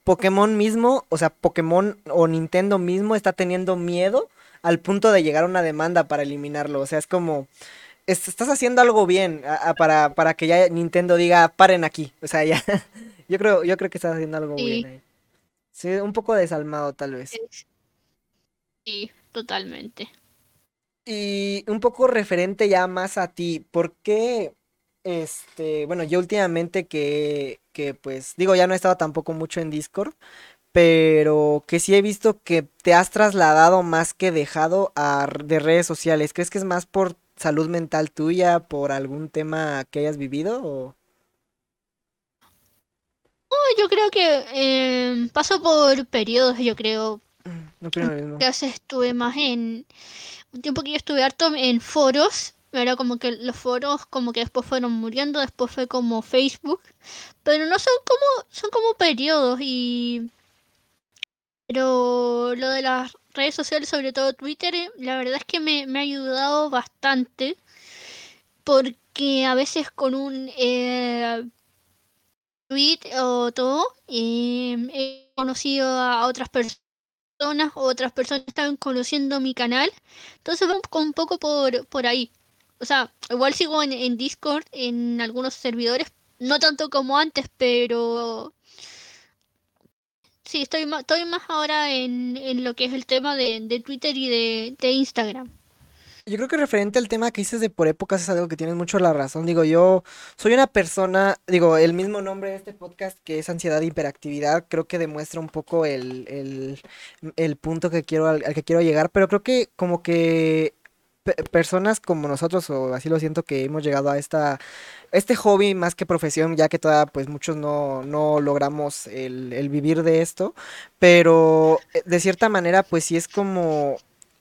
Pokémon mismo, o sea, Pokémon o Nintendo mismo está teniendo miedo al punto de llegar a una demanda para eliminarlo. O sea, es como, estás haciendo algo bien para, para que ya Nintendo diga, paren aquí. O sea, ya, yo creo, yo creo que estás haciendo algo bien ahí. Sí, un poco desalmado tal vez. Sí, totalmente. Y un poco referente ya más a ti, ¿por qué, este, bueno, yo últimamente que, que pues, digo, ya no he estado tampoco mucho en Discord, pero que sí he visto que te has trasladado más que dejado a, de redes sociales. ¿Crees que es más por salud mental tuya, por algún tema que hayas vivido? O? Yo creo que eh, paso por periodos, yo creo. No creo estuve más en un tiempo que yo estuve harto en foros, era como que los foros como que después fueron muriendo, después fue como Facebook, pero no son como son como periodos y pero lo de las redes sociales, sobre todo Twitter, eh, la verdad es que me, me ha ayudado bastante porque a veces con un eh, tweet o todo eh, he conocido a otras personas otras personas están conociendo mi canal. Entonces vamos un poco por, por ahí. O sea, igual sigo en, Discord, en algunos servidores, no tanto como antes, pero sí, estoy más, estoy más ahora en, en lo que es el tema de, de Twitter y de, de Instagram. Yo creo que referente al tema que dices de por épocas es algo que tienes mucho la razón. Digo, yo soy una persona, digo, el mismo nombre de este podcast que es ansiedad e hiperactividad, creo que demuestra un poco el, el, punto que quiero, al, que quiero llegar, pero creo que como que personas como nosotros, o así lo siento que hemos llegado a esta este hobby más que profesión, ya que todavía pues muchos no, no logramos el, el vivir de esto, pero eh, de cierta manera pues sí es como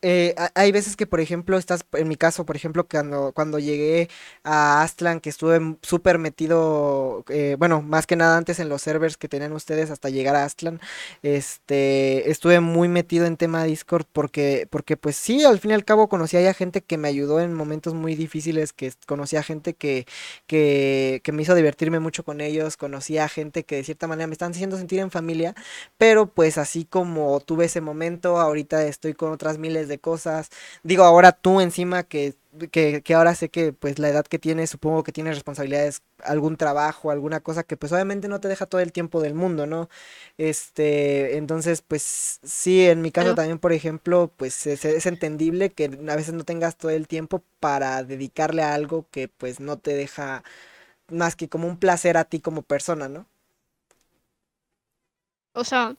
eh, hay veces que, por ejemplo, estás, en mi caso, por ejemplo, cuando, cuando llegué a Astlan, que estuve súper metido, eh, bueno, más que nada antes en los servers que tenían ustedes hasta llegar a Astlan, este, estuve muy metido en tema Discord porque, porque pues sí, al fin y al cabo conocí a gente que me ayudó en momentos muy difíciles, que conocí a gente que, que, que me hizo divertirme mucho con ellos, conocí a gente que de cierta manera me están haciendo sentir en familia, pero pues así como tuve ese momento, ahorita estoy con otras miles de cosas. Digo, ahora tú encima que, que, que, ahora sé que pues la edad que tienes, supongo que tienes responsabilidades, algún trabajo, alguna cosa que pues obviamente no te deja todo el tiempo del mundo, ¿no? Este, entonces pues sí, en mi caso también, por ejemplo, pues es, es, entendible que a veces no tengas todo el tiempo para dedicarle a algo que pues no te deja más que como un placer a ti como persona, ¿no? O sea,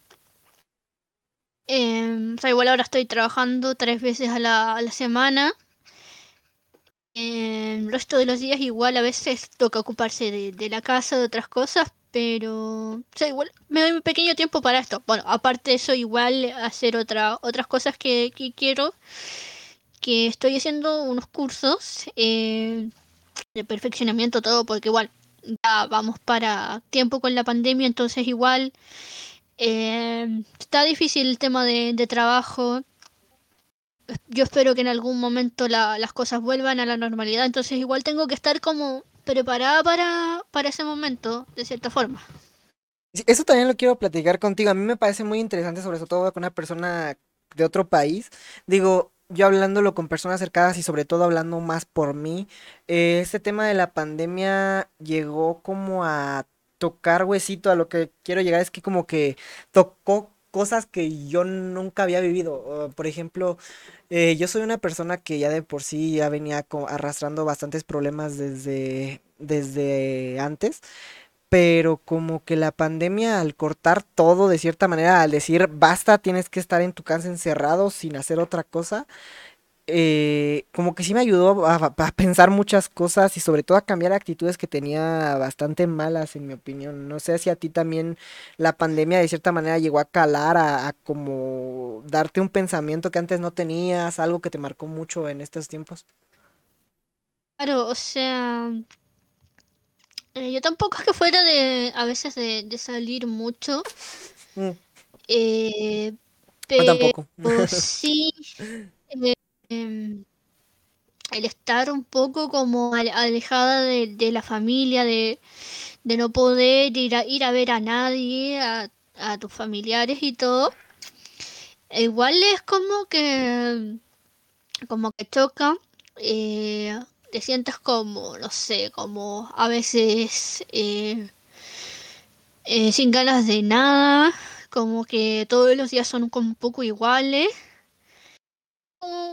eh, o sea, igual ahora estoy trabajando tres veces a la, a la semana. el resto de los días igual a veces toca ocuparse de, la casa, de otras cosas, pero o sea, igual me doy un pequeño tiempo para esto. Bueno, aparte de eso, igual hacer otra, otras cosas que, quiero, que estoy haciendo unos cursos eh, de perfeccionamiento, todo, porque igual ya vamos para tiempo con la pandemia, entonces igual eh, está difícil el tema de, de, trabajo. Yo espero que en algún momento la, las cosas vuelvan a la normalidad, entonces igual tengo que estar como preparada para, para ese momento, de cierta forma. Eso también lo quiero platicar contigo. A mí me parece muy interesante, sobre todo con una persona de otro país. Digo, yo hablándolo con personas cercanas y sobre todo hablando más por mí, eh, este tema de la pandemia llegó como a tocar huesito, a lo que quiero llegar es que como que tocó cosas que yo nunca había vivido. por ejemplo, eh, yo soy una persona que ya de por sí ya venía arrastrando bastantes problemas desde, desde antes. Pero como que la pandemia al cortar todo de cierta manera, al decir basta, tienes que estar en tu casa encerrado sin hacer otra cosa, eh, como que sí me ayudó a, a, pensar muchas cosas y sobre todo a cambiar actitudes que tenía bastante malas en mi opinión. No sé si a ti también la pandemia de cierta manera llegó a calar, a, a como darte un pensamiento que antes no tenías, algo que te marcó mucho en estos tiempos. Claro, o sea, eh, yo tampoco es que fuera de a veces de, de salir mucho. Mm. Eh, No, pero tampoco. sí, Em, el estar un poco como alejada de, la familia, de, no poder ir a, ir a ver a nadie, a, tus familiares y todo, igual es como que como que choca eh, te sientes como no sé como a veces eh, eh, sin ganas de nada como que todos los días son un poco iguales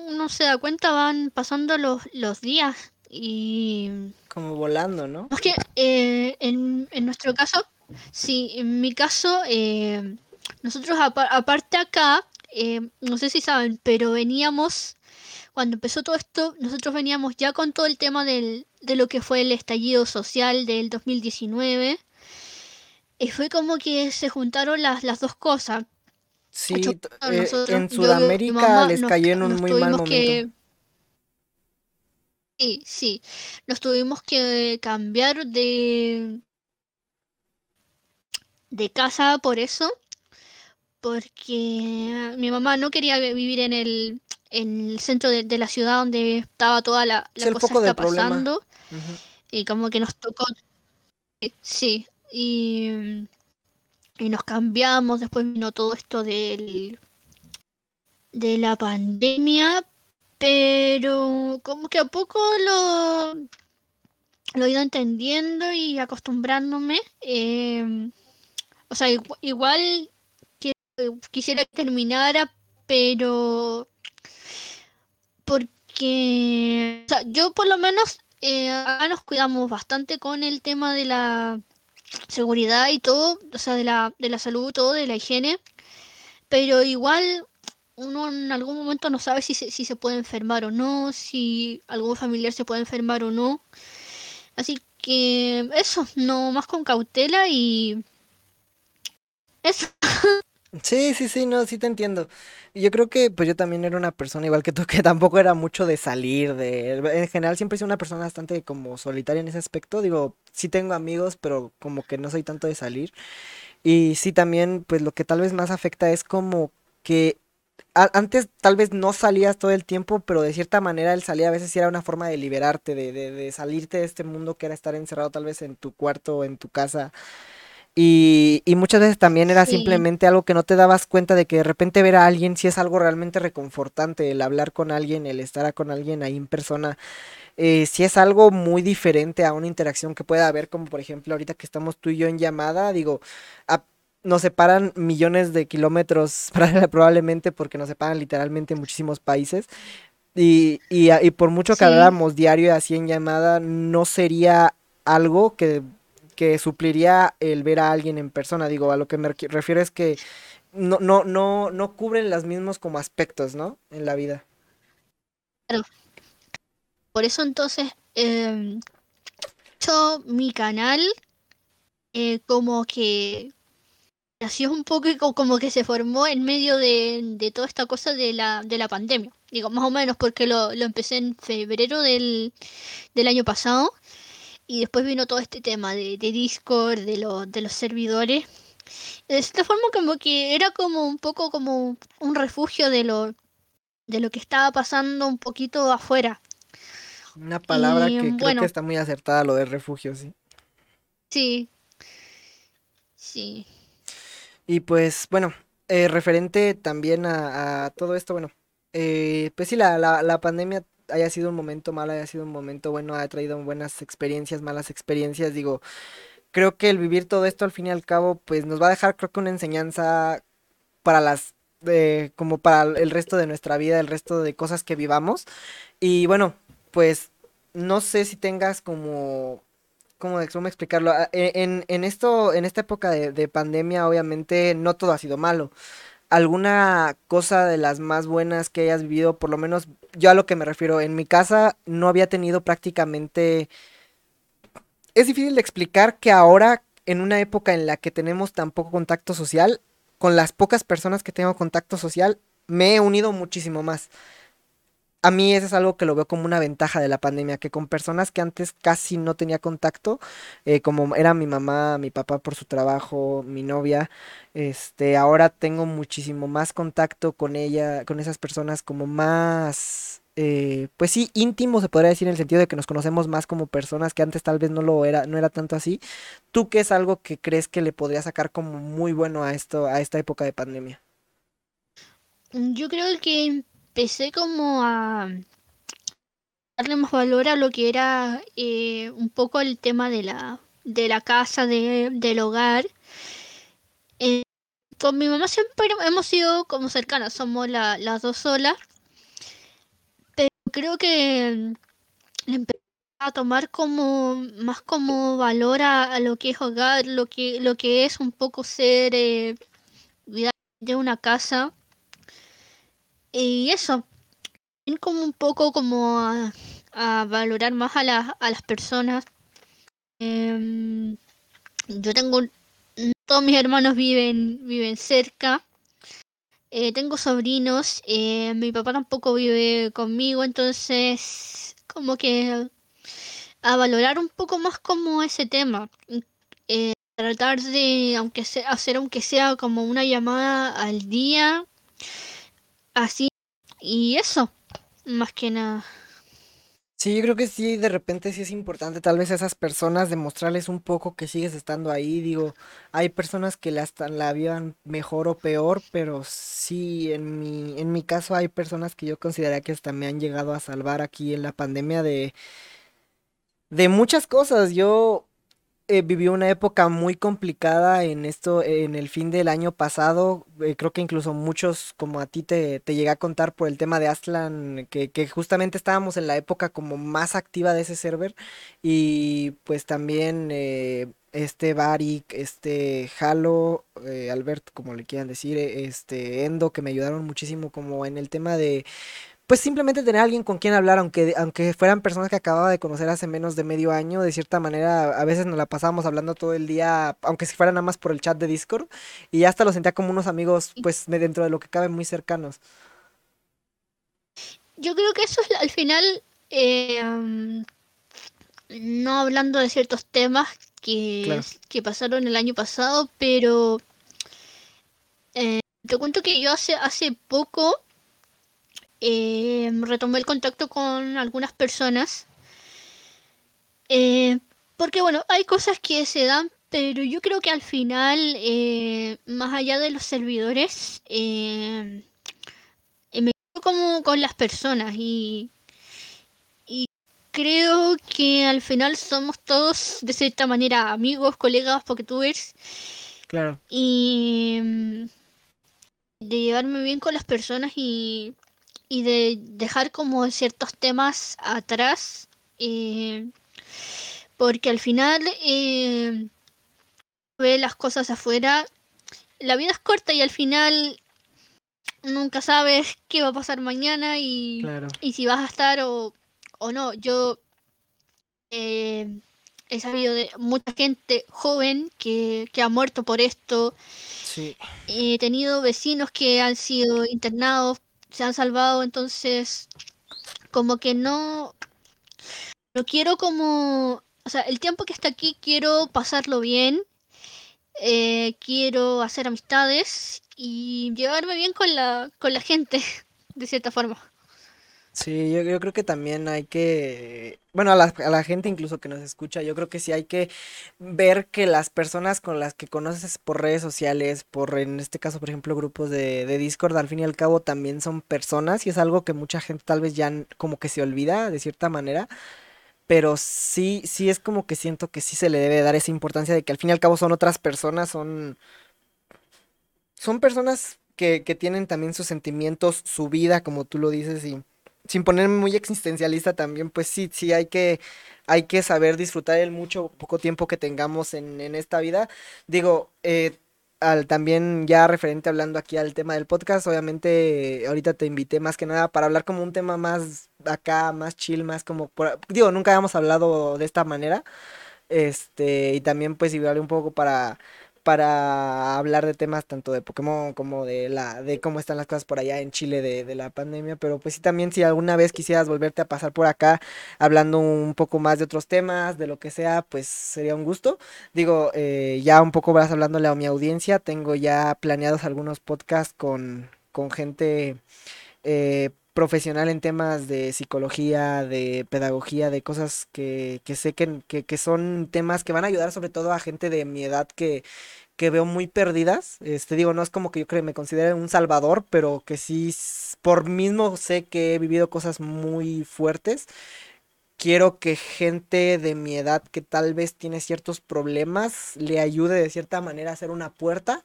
uno se da cuenta van pasando los, los días y como volando no es que eh, en, en nuestro caso sí en mi caso eh, nosotros aparte acá eh, no sé si saben, pero veníamos, cuando empezó todo esto, nosotros veníamos ya con todo el tema del, de lo que fue el estallido social del 2019. Y fue como que se juntaron las, las dos cosas. Sí, eh, nosotros, en Sudamérica les cayó en un muy mal momento. Que... Sí, sí. Nos tuvimos que cambiar de de casa por eso porque mi mamá no quería vivir en el, en el centro de, de la ciudad donde estaba toda la, la cosa que está pasando. Y como que nos tocó. Sí, y, y nos cambiamos. Después vino todo esto del, de la pandemia, pero como que a poco lo, lo he ido entendiendo y acostumbrándome. Eh, o sea, igual quisiera que terminara, pero porque o sea, yo por lo menos eh, acá nos cuidamos bastante con el tema de la seguridad y todo, o sea, de la, de la salud, todo, de la higiene, pero igual uno en algún momento no sabe si se, si se puede enfermar o no, si algún familiar se puede enfermar o no. Así que eso, no más con cautela y eso. Sí, sí, sí, no, sí te entiendo. Yo creo que pues yo también era una persona igual que tú, que tampoco era mucho de salir, de... En general siempre he sido una persona bastante como solitaria en ese aspecto. Digo, sí tengo amigos, pero como que no soy tanto de salir. Y sí también, pues lo que tal vez más afecta es como que antes tal vez no salías todo el tiempo, pero de cierta manera el salir a veces sí era una forma de liberarte, de, de, de salirte de este mundo que era estar encerrado tal vez en tu cuarto o en tu casa y, y, muchas veces también era simplemente algo que no te dabas cuenta de que de repente ver a alguien si es algo realmente reconfortante, el hablar con alguien, el estar con alguien ahí en persona, eh, si es algo muy diferente a una interacción que pueda haber, como por ejemplo ahorita que estamos tú y yo en llamada, digo, nos separan millones de kilómetros probablemente porque nos separan literalmente muchísimos países. Y, y, y por mucho que habláramos diario así en llamada, no sería algo que que supliría el ver a alguien en persona. Digo, a lo que me refiero es que no, no, no, no cubren los mismos como aspectos, ¿no? En la vida. Por eso entonces, eh, yo mi canal eh, como que nació un poco como que se formó en medio de, de, toda esta cosa de la, de la pandemia. Digo, más o menos porque lo, lo empecé en febrero del, del año pasado y después vino todo este tema de, de Discord, de, lo, de los servidores. De esta forma como que era como un poco como un refugio de lo, de lo que estaba pasando un poquito afuera. Una palabra que creo que está muy acertada, lo de refugio, sí. Sí. Sí. Y pues, bueno, eh, referente también a, a, todo esto, bueno, eh, pues sí, la, la, la pandemia haya sido un momento malo, haya sido un momento bueno, ha traído buenas experiencias, malas experiencias, digo, creo que el vivir todo esto al fin y al cabo, pues nos va a dejar, creo que una enseñanza para las, eh, como para el resto de nuestra vida, el resto de cosas que vivamos. Y bueno, pues no sé si tengas como ¿cómo, cómo explicarlo? Ah, e, en, en, esto, en esta época de, de, pandemia, obviamente, no todo ha sido malo alguna cosa de las más buenas que hayas vivido, por lo menos yo a lo que me refiero, en mi casa no había tenido prácticamente... Es difícil de explicar que ahora, en una época en la que tenemos tan poco contacto social, con las pocas personas que tengo contacto social, me he unido muchísimo más a mí eso es algo que lo veo como una ventaja de la pandemia, que con personas que antes casi no tenía contacto, eh, como era mi mamá, mi papá por su trabajo, mi novia, este, ahora tengo muchísimo más contacto con ella, con esas personas como más eh, pues sí, íntimo se podría decir en el sentido de que nos conocemos más como personas que antes tal vez no lo era, no era tanto así. ¿Tú qué es algo que crees que le podría sacar como muy bueno a esto, a esta época de pandemia? Yo creo que empecé como a darle más valor a lo que era eh, un poco el tema de la, de la casa, de, del hogar. Eh, con mi mamá siempre hemos sido como cercanas, somos la, las dos solas. Pero creo que le empecé a tomar como más como valor a, a, lo que es hogar, lo que, lo que es un poco ser eh, de una casa. Y eso, como un poco como a, valorar más a, la, a las personas. Eh, yo tengo, todos mis hermanos viven, viven cerca. Eh, tengo sobrinos, eh, mi papá tampoco vive conmigo, entonces como que a valorar un poco más como ese tema. Eh, tratar de, aunque sea, hacer aunque sea como una llamada al día, así, y eso, más que nada. Sí, yo creo que sí, de repente sí es importante tal vez a esas personas demostrarles un poco que sigues estando ahí. Digo, hay personas que la, la vivan mejor o peor, pero sí, en mi, en mi caso hay personas que yo consideraría que hasta me han llegado a salvar aquí en la pandemia de, de muchas cosas. Yo eh, viví una época muy complicada en esto, en el fin del año pasado. eh, creo que incluso muchos, como a ti te, te llegué a contar por el tema de Aslan, que, que justamente estábamos en la época como más activa de ese server. Y pues también eh, este Barik, este Halo, eh, Albert, como le quieran decir, este Endo, que me ayudaron muchísimo como en el tema de pues simplemente tener a alguien con quien hablar, aunque, aunque fueran personas que acababa de conocer hace menos de medio año, de cierta manera, a veces nos la pasábamos hablando todo el día, aunque si fuera nada más por el chat de Discord, y hasta lo sentía como unos amigos, pues dentro de lo que cabe, muy cercanos. Yo creo que eso es al final, eh, um, no hablando de ciertos temas que, Claro. que pasaron el año pasado, pero eh, te cuento que yo hace, hace poco eh, retomé el contacto con algunas personas, eh, porque bueno, hay cosas que se dan, pero yo creo que al final, eh, más allá de los servidores, eh, eh, me quedo como con las personas y, y creo que al final somos todos de cierta manera amigos, colegas, porque tú ves, Claro. y mm, de llevarme bien con las personas y, y de dejar como ciertos temas atrás, eh, porque al final eh, ve las cosas afuera. La vida es corta y al final nunca sabes qué va a pasar mañana y, Claro. y si vas a estar o, o no. Yo eh, he sabido de mucha gente joven que, que ha muerto por esto. Sí. He tenido vecinos que han sido internados, se han salvado, entonces como que no, no quiero como, o sea, el tiempo que está aquí quiero pasarlo bien, eh, quiero hacer amistades y llevarme bien con la, con la gente, de cierta forma. Sí, yo, yo creo que también hay que, bueno, a la, a la gente incluso que nos escucha, yo creo que sí hay que ver que las personas con las que conoces por redes sociales, por en este caso, por ejemplo, grupos de, de Discord, al fin y al cabo también son personas y es algo que mucha gente tal vez ya como que se olvida de cierta manera, pero sí, sí es como que siento que sí se le debe dar esa importancia de que al fin y al cabo son otras personas, son son personas que, que tienen también sus sentimientos, su vida, como tú lo dices, y sin ponerme muy existencialista también, pues sí, sí hay que, hay que saber disfrutar el mucho poco tiempo que tengamos en, en esta vida. Digo, eh, al, también ya referente hablando aquí al tema del podcast, obviamente eh, ahorita te invité más que nada para hablar como un tema más acá, más chill, más como, digo, nunca habíamos hablado de esta manera. Este, y también pues igual un poco para, para hablar de temas tanto de Pokémon como de la, de cómo están las cosas por allá en Chile de, de la pandemia. Pero pues sí también si alguna vez quisieras volverte a pasar por acá hablando un poco más de otros temas, de lo que sea, pues sería un gusto. Digo, eh, ya un poco vas hablándole a mi audiencia, tengo ya planeados algunos podcasts con, con gente eh, profesional en temas de psicología, de pedagogía, de cosas que, que sé que, que, que son temas que van a ayudar sobre todo a gente de mi edad que, que veo muy perdidas. Este digo, no es como que yo creo me considere un salvador, pero que sí, por mismo sé que he vivido cosas muy fuertes. Quiero que gente de mi edad que tal vez tiene ciertos problemas le ayude de cierta manera a hacer una puerta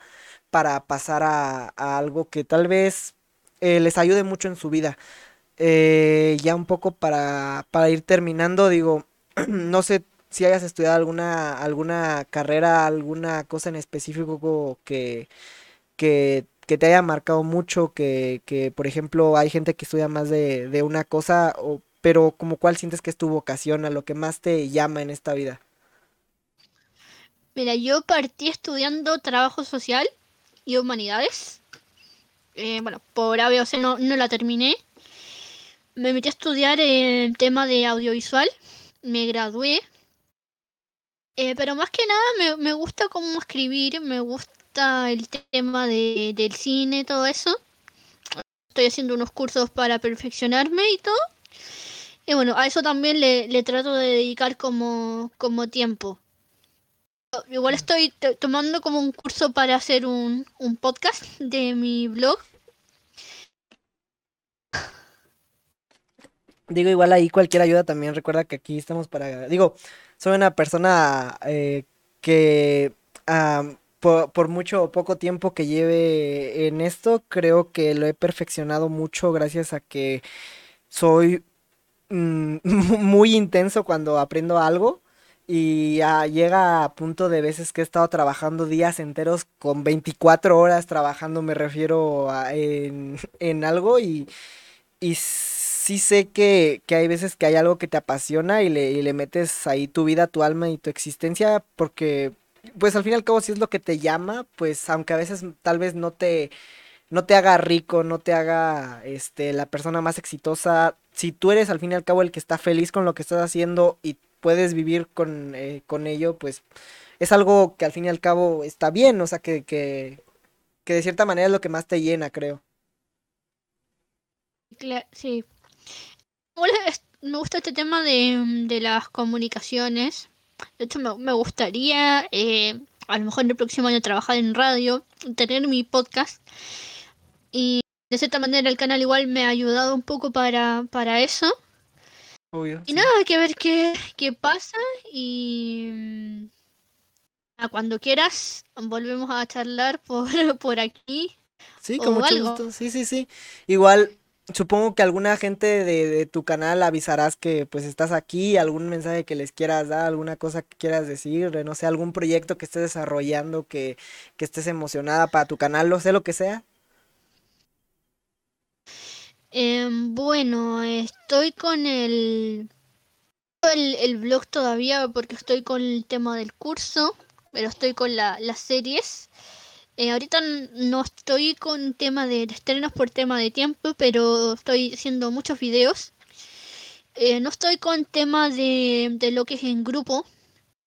para pasar a algo que tal vez eh, les ayude mucho en su vida. Eh, ya un poco para, para ir terminando, digo, no sé si hayas estudiado alguna, alguna carrera, alguna cosa en específico que, que, que te haya marcado mucho, que, que, por ejemplo hay gente que estudia más de, de una cosa, o, pero como cuál sientes que es tu vocación, a lo que más te llama en esta vida. Mira, yo partí estudiando trabajo social y humanidades. Eh, bueno, por A, B o C no, no la terminé. Me metí a estudiar el tema de audiovisual. Me gradué. Eh, pero más que nada me, me gusta cómo escribir, me gusta el tema de, del cine, todo eso. Estoy haciendo unos cursos para perfeccionarme y todo. Y bueno, a eso también le, le trato de dedicar como, como tiempo. Igual estoy to- tomando como un curso para hacer un, un podcast de mi blog. Digo, igual ahí cualquier ayuda también, recuerda que aquí estamos para, digo, soy una persona eh, que por, por mucho o poco tiempo que lleve en esto, creo que lo he perfeccionado mucho gracias a que soy mm, muy intenso cuando aprendo algo y ah, llega a punto de veces que he estado trabajando días enteros con 24 horas trabajando, me refiero a- en, en algo y, y sí sé que, que hay veces que hay algo que te apasiona y le, y le metes ahí tu vida, tu alma y tu existencia porque... Pues al fin y al cabo, si es lo que te llama, pues aunque a veces tal vez no te, no te haga rico, no te haga este, la persona más exitosa. Si tú eres al fin y al cabo el que está feliz con lo que estás haciendo y puedes vivir con, eh, con ello, pues es algo que al fin y al cabo está bien, o sea, que, que, que de cierta manera es lo que más te llena, creo. Sí. Me gusta este tema de, de las comunicaciones. De hecho, me, me gustaría eh, a lo mejor en el próximo año trabajar en radio, tener mi podcast. Y de cierta manera el canal igual me ha ayudado un poco para, para eso. Obvio, Y sí. nada, hay que ver qué, qué pasa. Y mm, a cuando quieras, volvemos a charlar por, por aquí Sí, con mucho algo. gusto. Sí, sí, sí. Igual, supongo que alguna gente de, de tu canal avisarás que pues estás aquí, algún mensaje que les quieras dar, alguna cosa que quieras decir, no sé, algún proyecto que estés desarrollando, que, que estés emocionada para tu canal, no sé lo que sea. Em, bueno, estoy con el, el, blog todavía porque estoy con el tema del curso, pero estoy con la, las series. Eh, ahorita no estoy con tema de, de estrenos por tema de tiempo, pero estoy haciendo muchos videos. Eh, no estoy con tema de, de lo que es en grupo,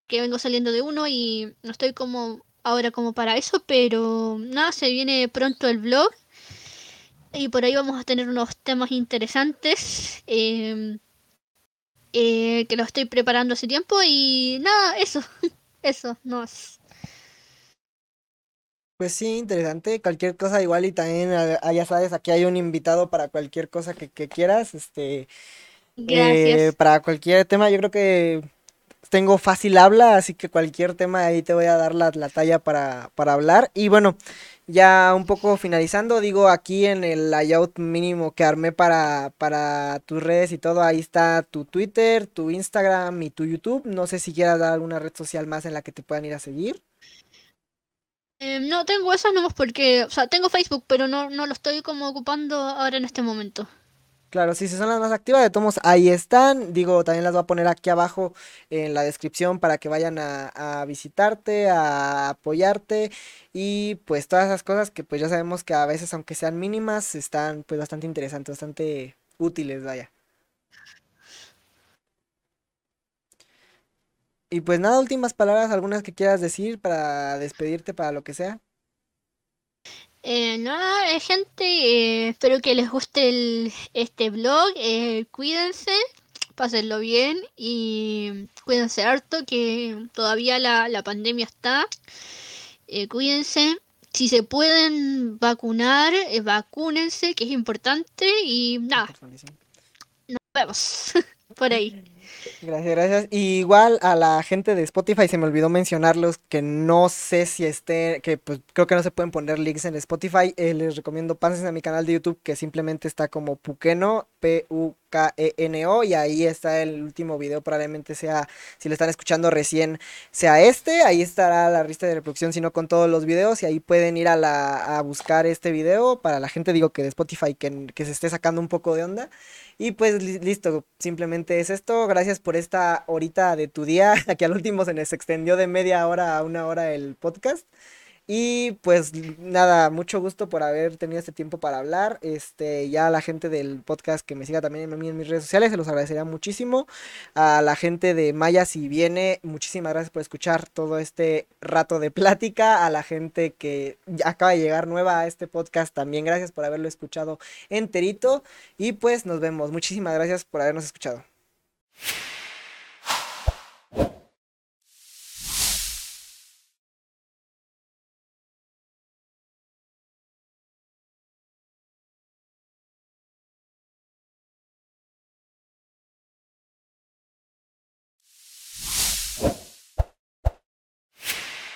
que vengo saliendo de uno y no estoy como ahora como para eso, pero nada, se viene pronto el blog y por ahí vamos a tener unos temas interesantes eh, eh, que los estoy preparando hace tiempo y nada, eso, eso, no es. Pues sí, interesante, cualquier cosa igual y también, ah, ya sabes, aquí hay un invitado para cualquier cosa que, que quieras, este, eh, Gracias. para cualquier tema, yo creo que tengo fácil habla, así que cualquier tema ahí te voy a dar la, la talla para, para hablar. Y bueno, ya un poco finalizando, digo, aquí en el layout mínimo que armé para, para tus redes y todo, ahí está tu Twitter, tu Instagram y tu YouTube. No sé si quieras dar alguna red social más en la que te puedan ir a seguir. Eh, no tengo esas nomás porque, o sea, tengo Facebook, pero no, no lo estoy como ocupando ahora en este momento. Claro, sí, si son las más activas, de todos ahí están. Digo, también las voy a poner aquí abajo en la descripción para que vayan a, a visitarte, a apoyarte y pues todas esas cosas que pues ya sabemos que a veces, aunque sean mínimas, están pues bastante interesantes, bastante útiles, vaya. Y pues nada, últimas palabras, algunas que quieras decir para despedirte, para lo que sea. Eh, nada, gente, eh, espero que les guste el, este blog. eh, cuídense, pásenlo bien y cuídense harto que todavía la, la pandemia está. Eh, cuídense. Si se pueden vacunar, eh, vacúnense, que es importante. Y nada, nos vemos por ahí. Gracias, gracias. Igual a la gente de Spotify se me olvidó mencionarlos que no sé si esté, que pues creo que no se pueden poner links en Spotify. Eh, les recomiendo pasen a mi canal de YouTube que simplemente está como Pukeno, P-U-K-E-N-O y ahí está el último video, probablemente sea, si lo están escuchando recién, sea este, ahí estará la lista de reproducción, sino con todos los videos y ahí pueden ir a, la, a buscar este video para la gente, digo que de Spotify que, que se esté sacando un poco de onda. Y pues li- listo, simplemente es esto. Gracias por esta horita de tu día, que al último se nos extendió de media hora a una hora el podcast. Y pues nada, mucho gusto por haber tenido este tiempo para hablar. Este, ya a la gente del podcast que me siga también mí en mis redes sociales, se los agradecería muchísimo. A la gente de Maya si viene, muchísimas gracias por escuchar todo este rato de plática. A la gente que acaba de llegar nueva a este podcast, también gracias por haberlo escuchado enterito. Y pues nos vemos. Muchísimas gracias por habernos escuchado.